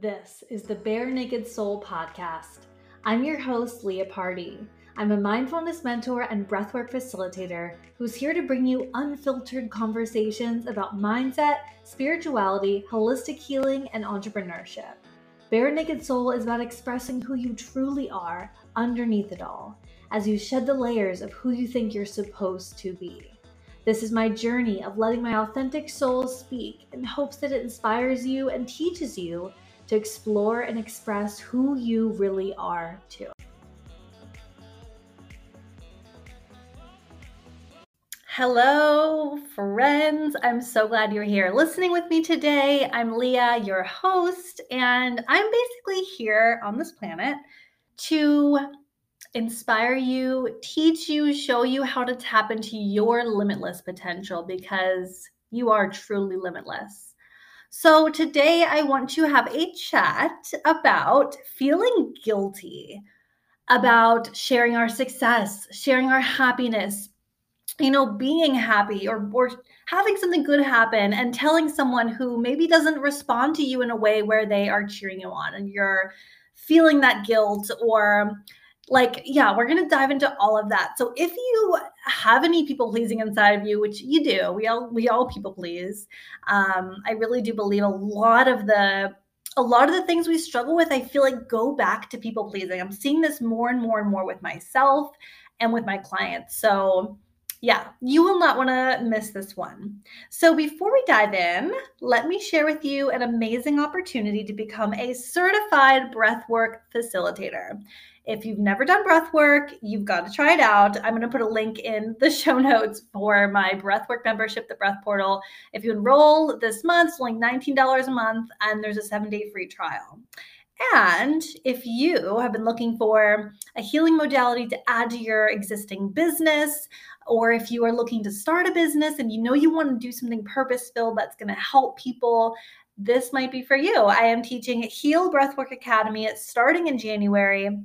This is the Bare Naked Soul podcast. I'm your host, Leah Party. I'm a mindfulness mentor and breathwork facilitator who's here to bring you unfiltered conversations about mindset, spirituality, holistic healing, and entrepreneurship. Bare Naked Soul is about expressing who you truly are underneath it all as you shed the layers of who you think you're supposed to be. This is my journey of letting my authentic soul speak in hopes that it inspires you and teaches you to explore and express who you really are, too. Hello, friends. I'm so glad you're here listening with me today. I'm Leah, your host, and I'm basically here on this planet to inspire you, teach you, show you how to tap into your limitless potential because you are truly limitless. So, today I want to have a chat about feeling guilty about sharing our success, sharing our happiness, you know, being happy or, or having something good happen and telling someone who maybe doesn't respond to you in a way where they are cheering you on and you're feeling that guilt or like yeah we're going to dive into all of that so if you have any people pleasing inside of you which you do we all we all people please um, i really do believe a lot of the a lot of the things we struggle with i feel like go back to people pleasing i'm seeing this more and more and more with myself and with my clients so yeah, you will not want to miss this one. So, before we dive in, let me share with you an amazing opportunity to become a certified breathwork facilitator. If you've never done breath work, you've got to try it out. I'm going to put a link in the show notes for my breathwork membership, the Breath Portal. If you enroll this month, it's only $19 a month, and there's a seven day free trial. And if you have been looking for a healing modality to add to your existing business, or if you are looking to start a business and you know you want to do something purpose filled that's going to help people, this might be for you. I am teaching Heal Breathwork Academy. Starting in January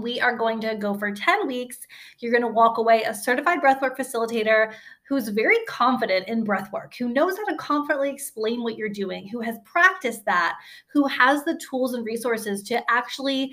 we are going to go for 10 weeks. You're going to walk away a certified breathwork facilitator who's very confident in breathwork, who knows how to confidently explain what you're doing, who has practiced that, who has the tools and resources to actually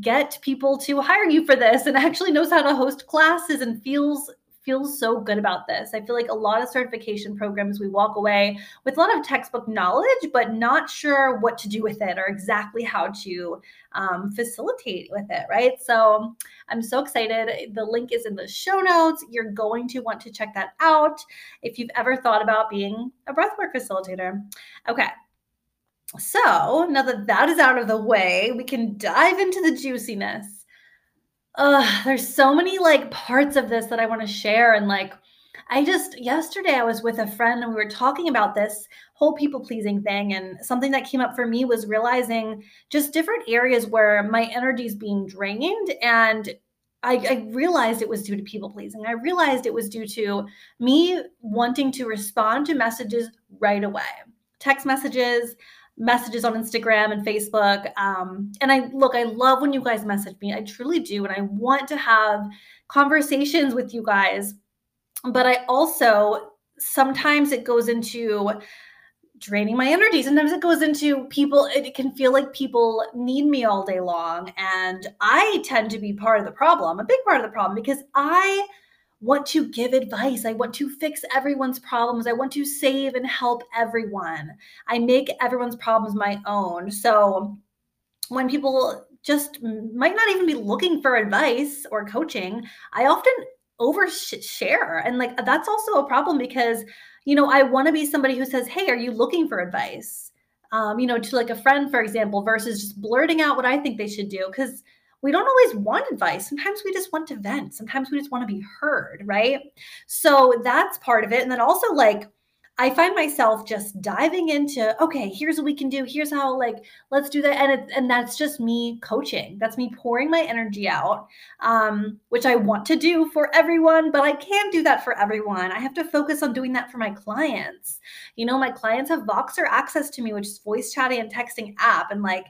get people to hire you for this and actually knows how to host classes and feels feels so good about this. I feel like a lot of certification programs, we walk away with a lot of textbook knowledge, but not sure what to do with it or exactly how to um, facilitate with it, right? So I'm so excited. The link is in the show notes. You're going to want to check that out if you've ever thought about being a breathwork facilitator. Okay. So now that that is out of the way, we can dive into the juiciness uh, there's so many like parts of this that I want to share. And like, I just, yesterday I was with a friend and we were talking about this whole people pleasing thing. And something that came up for me was realizing just different areas where my energy is being drained. And I, I, realized it was due to people pleasing. I realized it was due to me wanting to respond to messages right away, text messages, messages on Instagram and Facebook. Um, and I look, I love when you guys message me. I truly do. And I want to have conversations with you guys. But I also, sometimes it goes into draining my energy. Sometimes it goes into people, it can feel like people need me all day long. And I tend to be part of the problem, a big part of the problem, because I want to give advice. I want to fix everyone's problems. I want to save and help everyone. I make everyone's problems my own. So when people just might not even be looking for advice or coaching, I often overshare. And like that's also a problem because, you know, I want to be somebody who says, Hey, are you looking for advice? Um, you know, to like a friend, for example, versus just blurting out what I think they should do. Because we don't always want advice. Sometimes we just want to vent. Sometimes we just want to be heard, right? So that's part of it. And then also, like, I find myself just diving into, okay, here's what we can do. Here's how, like, let's do that. And it, and that's just me coaching. That's me pouring my energy out, um, which I want to do for everyone, but I can't do that for everyone. I have to focus on doing that for my clients. You know, my clients have Voxer access to me, which is voice chatting and texting app. And like,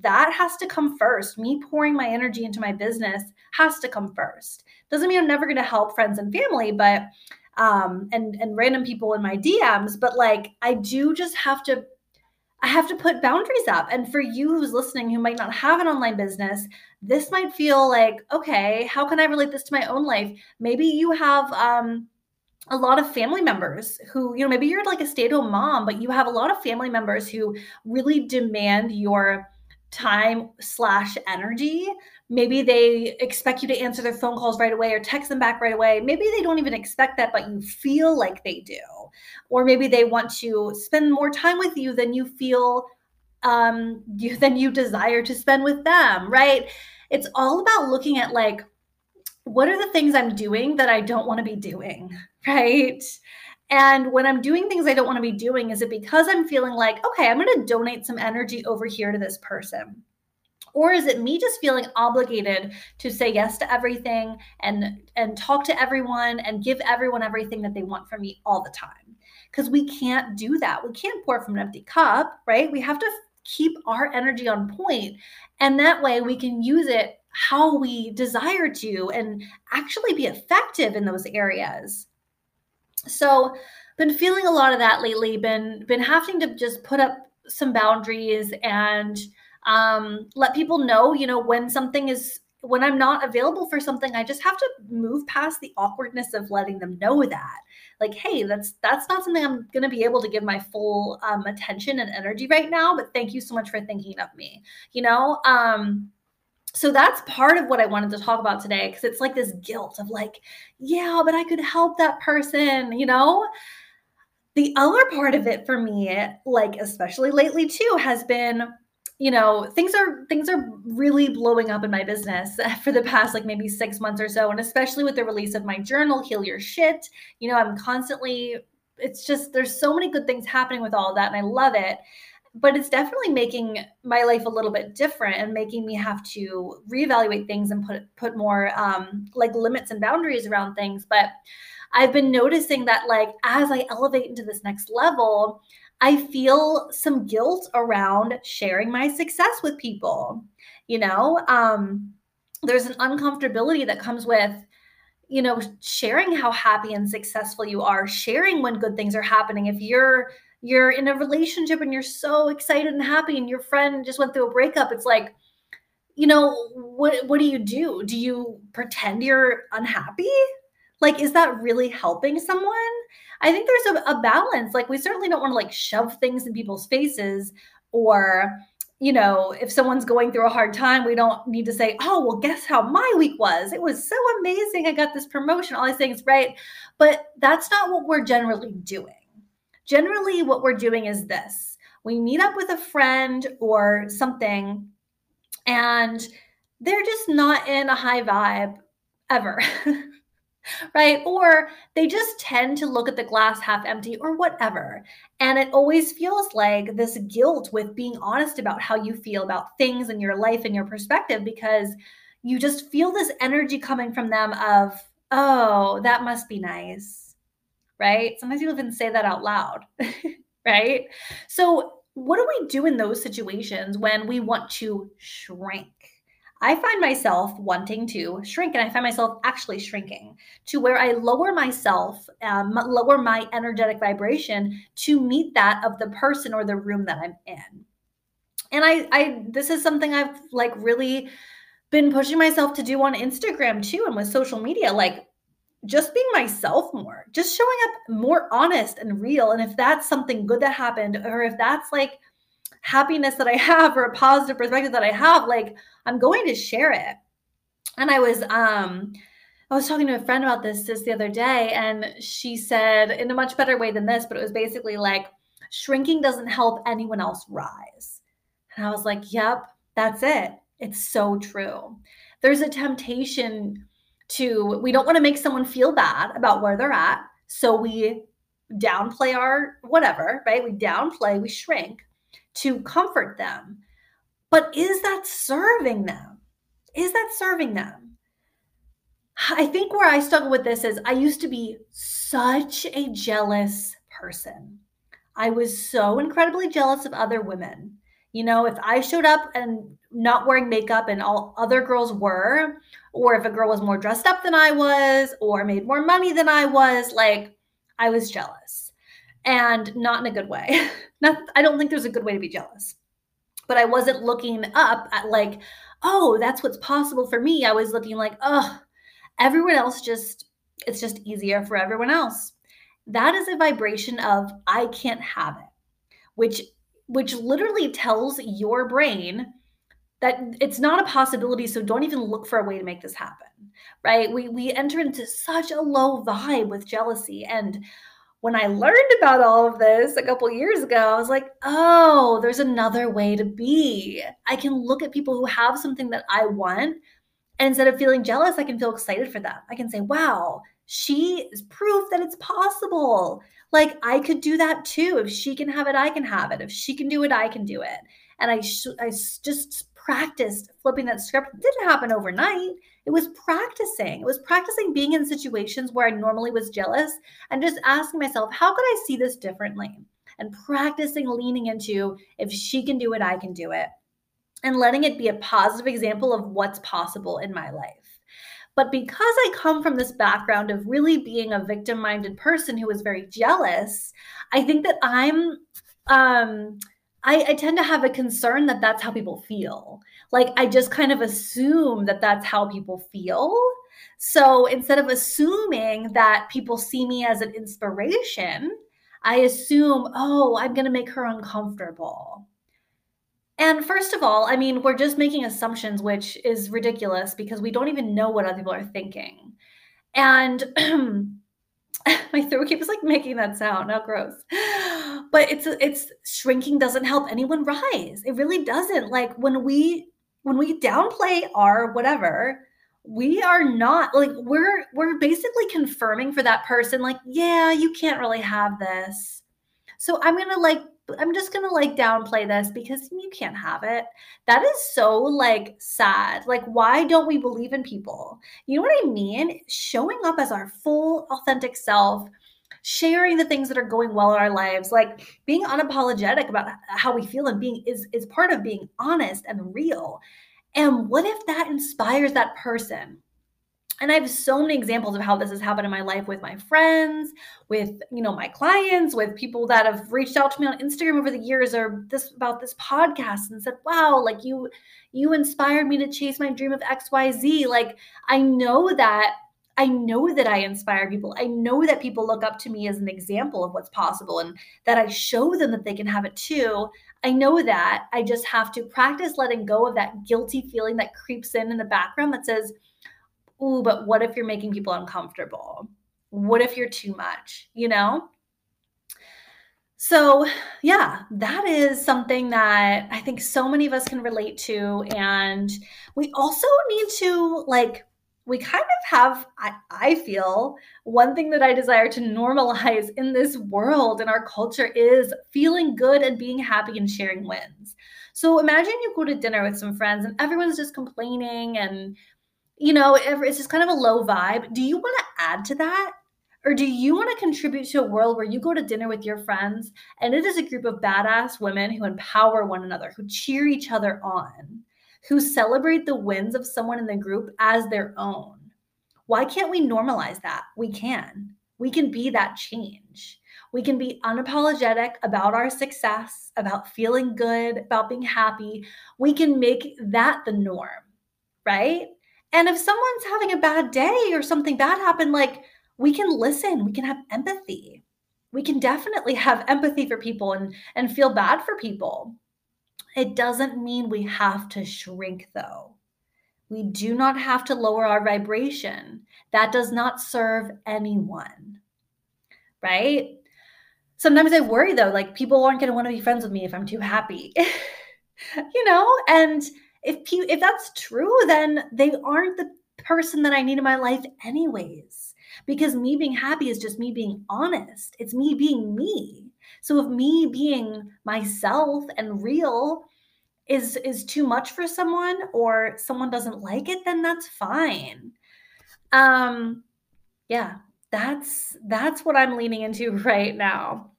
that has to come first. Me pouring my energy into my business has to come first. Doesn't mean I'm never going to help friends and family, but um and and random people in my DMs, but like I do just have to I have to put boundaries up. And for you who's listening who might not have an online business, this might feel like, okay, how can I relate this to my own life? Maybe you have um, a lot of family members who, you know, maybe you're like a stay at home mom, but you have a lot of family members who really demand your time slash energy. Maybe they expect you to answer their phone calls right away or text them back right away. Maybe they don't even expect that, but you feel like they do. Or maybe they want to spend more time with you than you feel um you than you desire to spend with them, right? It's all about looking at like what are the things I'm doing that I don't want to be doing, right? And when I'm doing things I don't want to be doing, is it because I'm feeling like, okay, I'm going to donate some energy over here to this person? Or is it me just feeling obligated to say yes to everything and and talk to everyone and give everyone everything that they want from me all the time? Because we can't do that. We can't pour from an empty cup, right? We have to keep our energy on point, and that way we can use it how we desire to and actually be effective in those areas. So, been feeling a lot of that lately. Been been having to just put up some boundaries and um, let people know, you know, when something is when I'm not available for something, I just have to move past the awkwardness of letting them know that. Like, hey, that's that's not something I'm to be able to give my full um, attention and energy right now. But thank you so much for thinking of me. You know, um, so that's part of what I wanted to talk about today because it's like this guilt of like, yeah, but I could help that person, you know? The other part of it for me, like especially lately too, has been you know things are things are really blowing up in my business for the past like maybe six months or so and especially with the release of my journal heal your shit you know i'm constantly it's just there's so many good things happening with all that and i love it but it's definitely making my life a little bit different and making me have to reevaluate things and put put more um, like limits and boundaries around things. But I've been noticing that like as I elevate into this next level, I feel some guilt around sharing my success with people. You know, um, there's an uncomfortability that comes with you know sharing how happy and successful you are sharing when good things are happening if you're you're in a relationship and you're so excited and happy and your friend just went through a breakup it's like you know what what do you do? Do you pretend you're unhappy? Like is that really helping someone? I think there's a, a balance like we certainly don't want to like shove things in people's faces or you know if someone's going through a hard time we don't need to say oh well guess how my week was? It was so amazing i got this promotion all these things right? But that's not what we're generally doing Generally, what we're doing is this we meet up with a friend or something, and they're just not in a high vibe ever. right? Or they just tend to look at the glass half empty or whatever. And it always feels like this guilt with being honest about how you feel about things and your life and your perspective because you just feel this energy coming from them of, oh, that must be nice right? Sometimes you even say that out loud, right? So, what do we do in those situations when we want to shrink? I find myself wanting to shrink, and I find myself actually shrinking to where I lower myself, um, lower my energetic vibration to meet that of the person or the room that I'm in. And I, I, this is something I've like really been pushing myself to do on Instagram too, and with social media. Like, just being myself more, just showing up more honest and real. And if that's something good that happened, or if that's like happiness that I have or a positive perspective that I have, like I'm going to share it. And I was um I was talking to a friend about this just the other day, and she said in a much better way than this, but it was basically like shrinking doesn't help anyone else rise. And I was like, yep, that's it. It's so true. There's a temptation to we don't want to make someone feel bad about where they're at so we downplay our whatever right? We downplay we shrink to comfort them. But is that serving them? Is that serving them? I think where i struggle with this is i used to be such a jealous person. I was so incredibly jealous of other women. You know, if I showed up and not wearing makeup and all other girls were, or if a girl was more dressed up than I was, or made more money than I was, like I was jealous. and not in a good way. not I don't think there's a good way to be jealous. But I wasn't looking up at like, oh, that's what's possible for me. I was looking like, oh, everyone else just it's just easier for everyone else. That is a vibration of I can't have it, which which literally tells your brain that it's not a possibility so don't even look for a way to make this happen right we we enter into such a low vibe with jealousy and when i learned about all of this a couple years ago i was like oh there's another way to be i can look at people who have something that i want and instead of feeling jealous i can feel excited for them i can say wow she is proof that it's possible like I could do that too. If she can have it, I can have it. If she can do it, I can do it. And I, sh- I just practiced flipping that script. It didn't happen overnight. It was practicing. It was practicing being in situations where I normally was jealous and just asking myself, how could I see this differently? And practicing leaning into if she can do it, I can do it. And letting it be a positive example of what's possible in my life. But because I come from this background of really being a victim minded person who is very jealous, I think that I'm, um, I, I tend to have a concern that that's how people feel. Like I just kind of assume that that's how people feel. So instead of assuming that people see me as an inspiration, I assume, oh, I'm going to make her uncomfortable. And first of all, I mean, we're just making assumptions, which is ridiculous because we don't even know what other people are thinking. And my throat keeps like making that sound. How gross. But it's it's shrinking doesn't help anyone rise. It really doesn't. Like when we when we downplay our whatever, we are not like we're we're basically confirming for that person like, yeah, you can't really have this. So I'm going to like I'm just gonna like downplay this because you can't have it. That is so like sad. Like, why don't we believe in people? You know what I mean? Showing up as our full, authentic self, sharing the things that are going well in our lives, like being unapologetic about how we feel and being is is part of being honest and real. And what if that inspires that person? And i have so many examples of how this has happened in my life with my friends with you know my clients with people that have reached out to me on instagram over the years or this about this podcast and said wow like you you inspired me to chase my dream of xyz like i know that I know that I inspire people. I know that people look up to me as an example of what's possible and that I show them that they can have it too. I know that. I just have to practice letting go of that guilty feeling that creeps in in the background that says, ooh, but what if you're making people uncomfortable? What if you're too much, you know? So, yeah, that is something that I think so many of us can relate to. And we also need to, like, we kind of have, I, I, feel, one thing that I desire to normalize in this world, in our culture, is feeling good and being happy and sharing wins. So imagine you go to dinner with some friends and everyone's just complaining and you know, it's just kind of a low vibe. Do you want to add to that? Or do you want to contribute to a world where you go to dinner with your friends and it is a group of badass women who empower one another, who cheer each other on, who celebrate the wins of someone in the group as their own? Why can't we normalize that? We can. We can be that change. We can be unapologetic about our success, about feeling good, about being happy. We can make that the norm, right? And if someone's having a bad day or something bad happened, like we can listen, we can have empathy. We can definitely have empathy for people and, and feel bad for people. It doesn't mean we have to shrink, though. We do not have to lower our vibration. That does not serve anyone, right? Sometimes I worry though, like people aren't going to want to be friends with me if I'm too happy, you know? And if if that's true, then they aren't the person that I need in my life anyways. Because me being happy is just me being honest. It's me being me. So if me being myself and real is is too much for someone or someone doesn't like it, then that's fine. Um yeah, that's that's what I'm leaning into right now.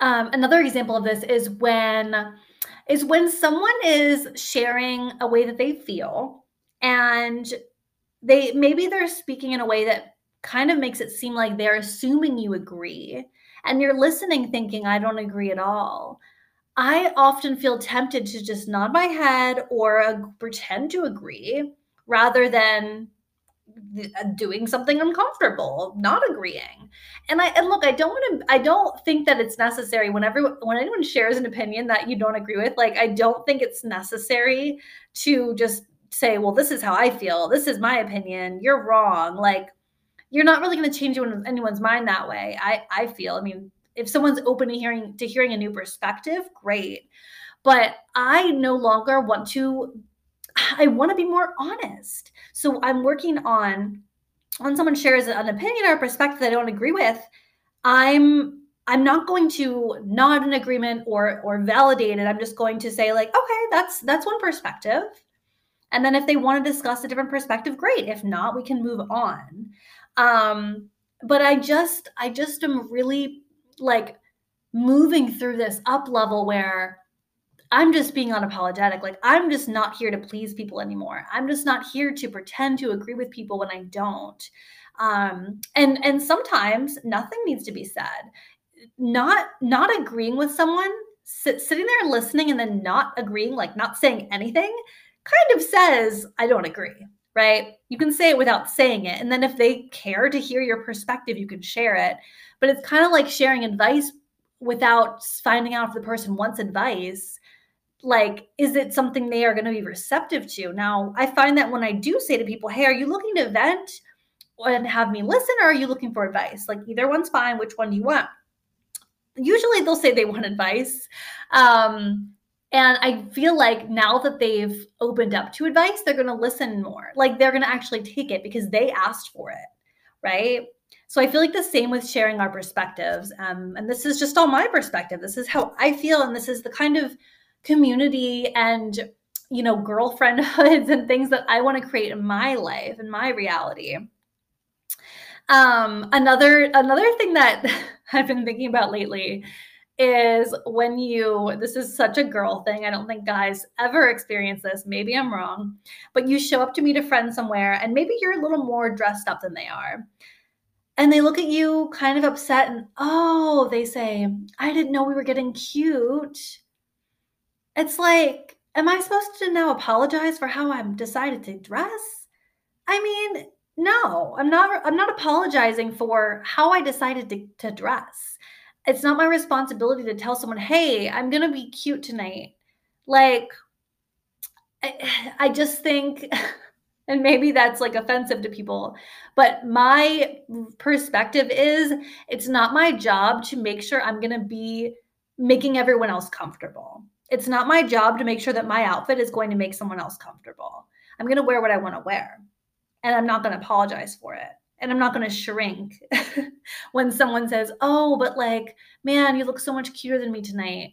Um, another example of this is when is when someone is sharing a way that they feel and they maybe they're speaking in a way that kind of makes it seem like they're assuming you agree and you're listening thinking, I don't agree at all, I often feel tempted to just nod my head or uh, pretend to agree rather than Uh, doing something uncomfortable, not agreeing. And I and look, I don't want to I don't think that it's necessary whenever when anyone shares an opinion that you don't agree with, like I don't think it's necessary to just say, well, this is how I feel. This is my opinion. You're wrong. Like you're not really going to change anyone's mind that way. I I feel. I mean, if someone's open to hearing to hearing a new perspective, great. But I no longer want to I want to be more honest. So I'm working on when someone shares an opinion or a perspective that I don't agree with, I'm I'm not going to nod an agreement or or validate it. I'm just going to say like, okay, that's that's one perspective. And then if they want to discuss a different perspective, great. If not, we can move on. Um, but I just I just am really like moving through this up level where I'm just being unapologetic. Like, I'm just not here to please people anymore. I'm just not here to pretend to agree with people when I don't. Um, and and sometimes nothing needs to be said. Not not agreeing with someone, sit, sitting there and listening, and then not agreeing, like not saying anything, kind of says I don't agree. Right? You can say it without saying it, and then if they care to hear your perspective, you can share it. But it's kind of like sharing advice without finding out if the person wants advice like is it something they are going to be receptive to now i find that when i do say to people hey are you looking to vent and have me listen or are you looking for advice like either one's fine which one do you want usually they'll say they want advice um, and i feel like now that they've opened up to advice they're going to listen more like they're going to actually take it because they asked for it right so I feel like the same with sharing our perspectives. Um, and this is just all my perspective. This is how I feel. And this is the kind of community and you know girlfriendhoods and things that i want to create in my life and my reality. Um another another thing that i've been thinking about lately is when you this is such a girl thing i don't think guys ever experience this maybe i'm wrong but you show up to meet a friend somewhere and maybe you're a little more dressed up than they are. And they look at you kind of upset and oh they say i didn't know we were getting cute it's like, am I supposed to now apologize for how I've decided to dress? I mean, no, I'm not I'm not apologizing for how I decided to, to dress. It's not my responsibility to tell someone, hey, I'm gonna be cute tonight. Like I, I just think and maybe that's like offensive to people but my perspective is it's not my job to make sure i'm going to be making everyone else comfortable it's not my job to make sure that my outfit is going to make someone else comfortable. I'm going to wear what I want to wear. And I'm not going to apologize for it. And I'm not going to shrink when someone says, Oh, but like, man, you look so much cuter than me tonight.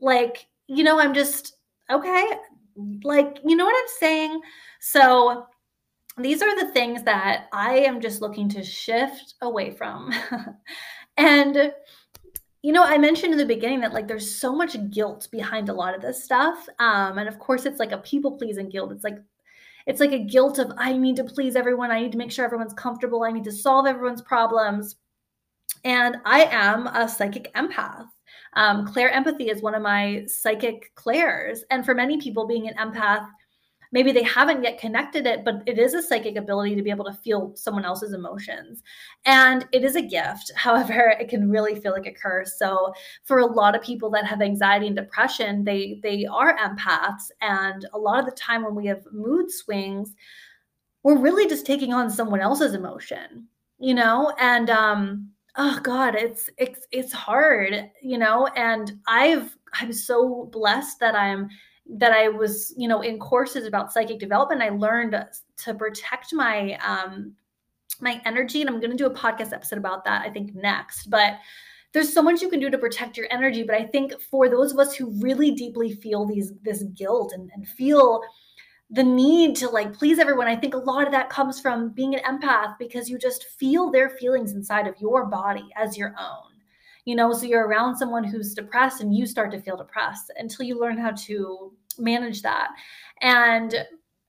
Like, you know, I'm just, okay. Like, you know what I'm saying? So, these are the things that I am just looking to shift away from. and you know, I mentioned in the beginning that like there's so much guilt behind a lot of this stuff. Um, and of course it's like a people pleasing guilt. It's like it's like a guilt of I need to please everyone, I need to make sure everyone's comfortable, I need to solve everyone's problems. And I am a psychic empath. Um, Clairempathy is one of my psychic clairs. And for many people, being an empath maybe they haven't yet connected it, but it is a psychic ability to be able to feel someone else's emotions. And it is a gift. However, it can really feel like a curse. So for a lot of people that have anxiety and depression, they they are empaths. And a lot of the time when we have mood swings, we're really just taking on someone else's emotion, you know? And um oh god it's it's it's hard you know and i've i'm so blessed that i'm that I was, you know, in courses about psychic development, I learned to protect my um, my energy, and I'm going to do a podcast episode about that. I think next, but there's so much you can do to protect your energy. But I think for those of us who really deeply feel these this guilt and, and feel the need to like please everyone, I think a lot of that comes from being an empath because you just feel their feelings inside of your body as your own you know so you're around someone who's depressed and you start to feel depressed until you learn how to manage that. And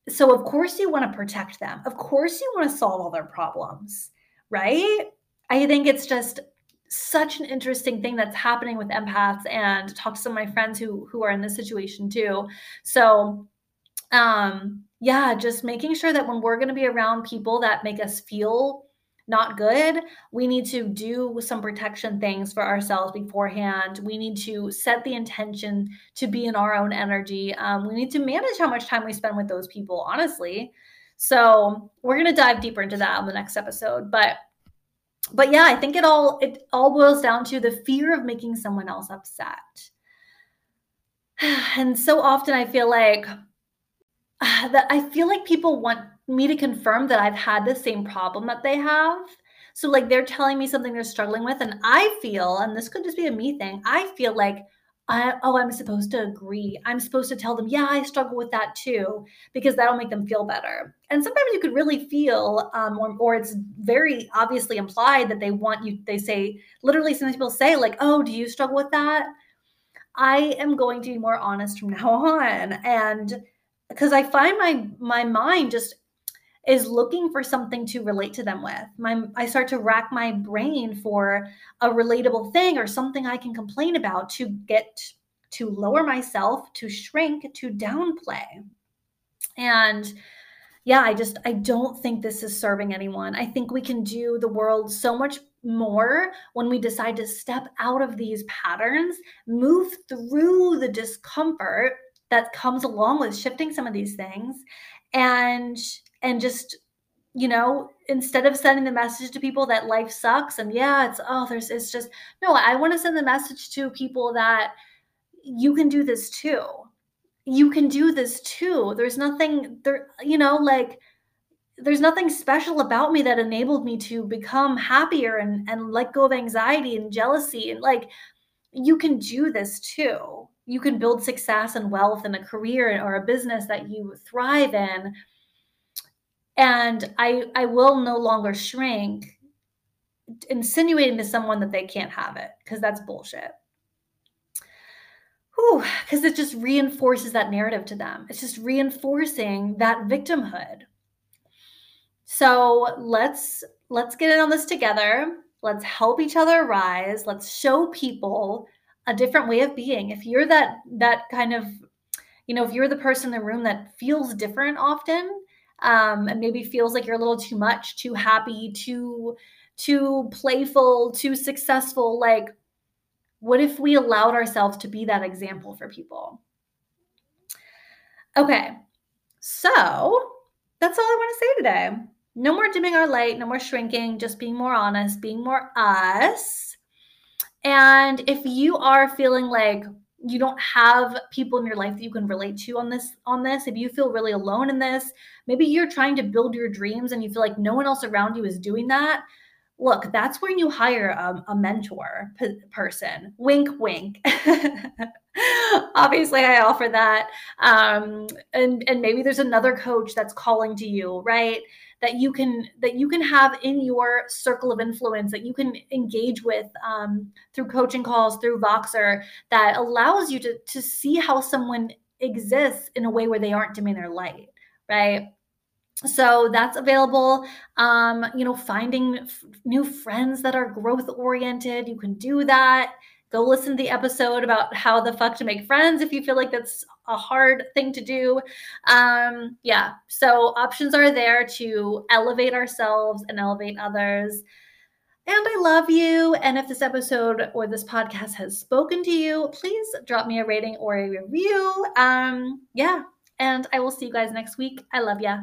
so of course you want to protect them. Of course you want to solve all their problems right? I think it's just such an interesting thing that's happening with empaths and talk to some of my friends who who are in this situation too. So um yeah, just making sure that when we're going to be around people that make us feel not good, we need to do some protection things for ourselves beforehand. We need to set the intention to be in our own energy. Um, we need to manage how much time we spend with those people, honestly. So we're gonna dive deeper into that on the next episode. But but yeah, I think it all it all boils down to the fear of making someone else upset. And so often I feel like that I feel like people want me to confirm that I've had the same problem that they have. So like they're telling me something they're struggling with and I feel and this could just be a me thing. I feel like I, oh, I'm supposed to agree. I'm supposed to tell them, yeah, I struggle with that too, because that'll make them feel better. And sometimes you could really feel, um, or, or it's very obviously implied that they want you, they say, literally, sometimes people say, like, oh, do you struggle with that? I am going to be more honest from now on. And because I find my my mind just is looking for something to relate to them with. My I start to rack my brain for a relatable thing or something I can complain about to get to lower myself, to shrink, to downplay. And yeah, I just I don't think this is serving anyone. I think we can do the world so much more when we decide to step out of these patterns, move through the discomfort that comes along with shifting some of these things and and just you know instead of sending the message to people that life sucks and yeah it's oh there's it's just no i want to send the message to people that you can do this too. You can do this too. There's nothing there you know like there's nothing special about me that enabled me to become happier and and let go of anxiety and jealousy and like you can do this too you can build success and wealth in a career or a business that you thrive in. And i i will no longer shrink insinuating to someone that they can't have it because that's bullshit. Because it just reinforces that narrative to them. It's just reinforcing that victimhood. So let's let's get in on this together. Let's help each other rise let's show people a different way of being if you're that that kind of you know if you're the person in the room that feels different often um, and maybe feels like you're a little too much, too happy, too too playful, too successful. Like, what if we allowed ourselves to be that example for people? Okay, so that's all I want to say today. No more dimming our light, no more shrinking, just being more honest, being more us. And if you are feeling like you don't have people in your life that you can relate to on this on this if you feel really alone in this maybe you're trying to build your dreams and you feel like no one else around you is doing that look that's when you hire a, a mentor p- person. Wink wink. Obviously i offer that. Um, and and maybe there's another coach that's calling to you right that you can that you can have in your circle of influence that you can engage with um, through coaching calls through voxer that allows you to to see how someone exists in a way where they aren't dimming their light right? So that's available. Um, you know finding f- new friends that are growth oriented you can do that go listen to the episode about how the fuck to make friends if you feel like that's a hard thing to do. Um, yeah, so options are there to elevate ourselves and elevate others. And I love you. And if this episode or this podcast has spoken to you, please drop me a rating or a review. Um, yeah, and I will see you guys next week. I love ya.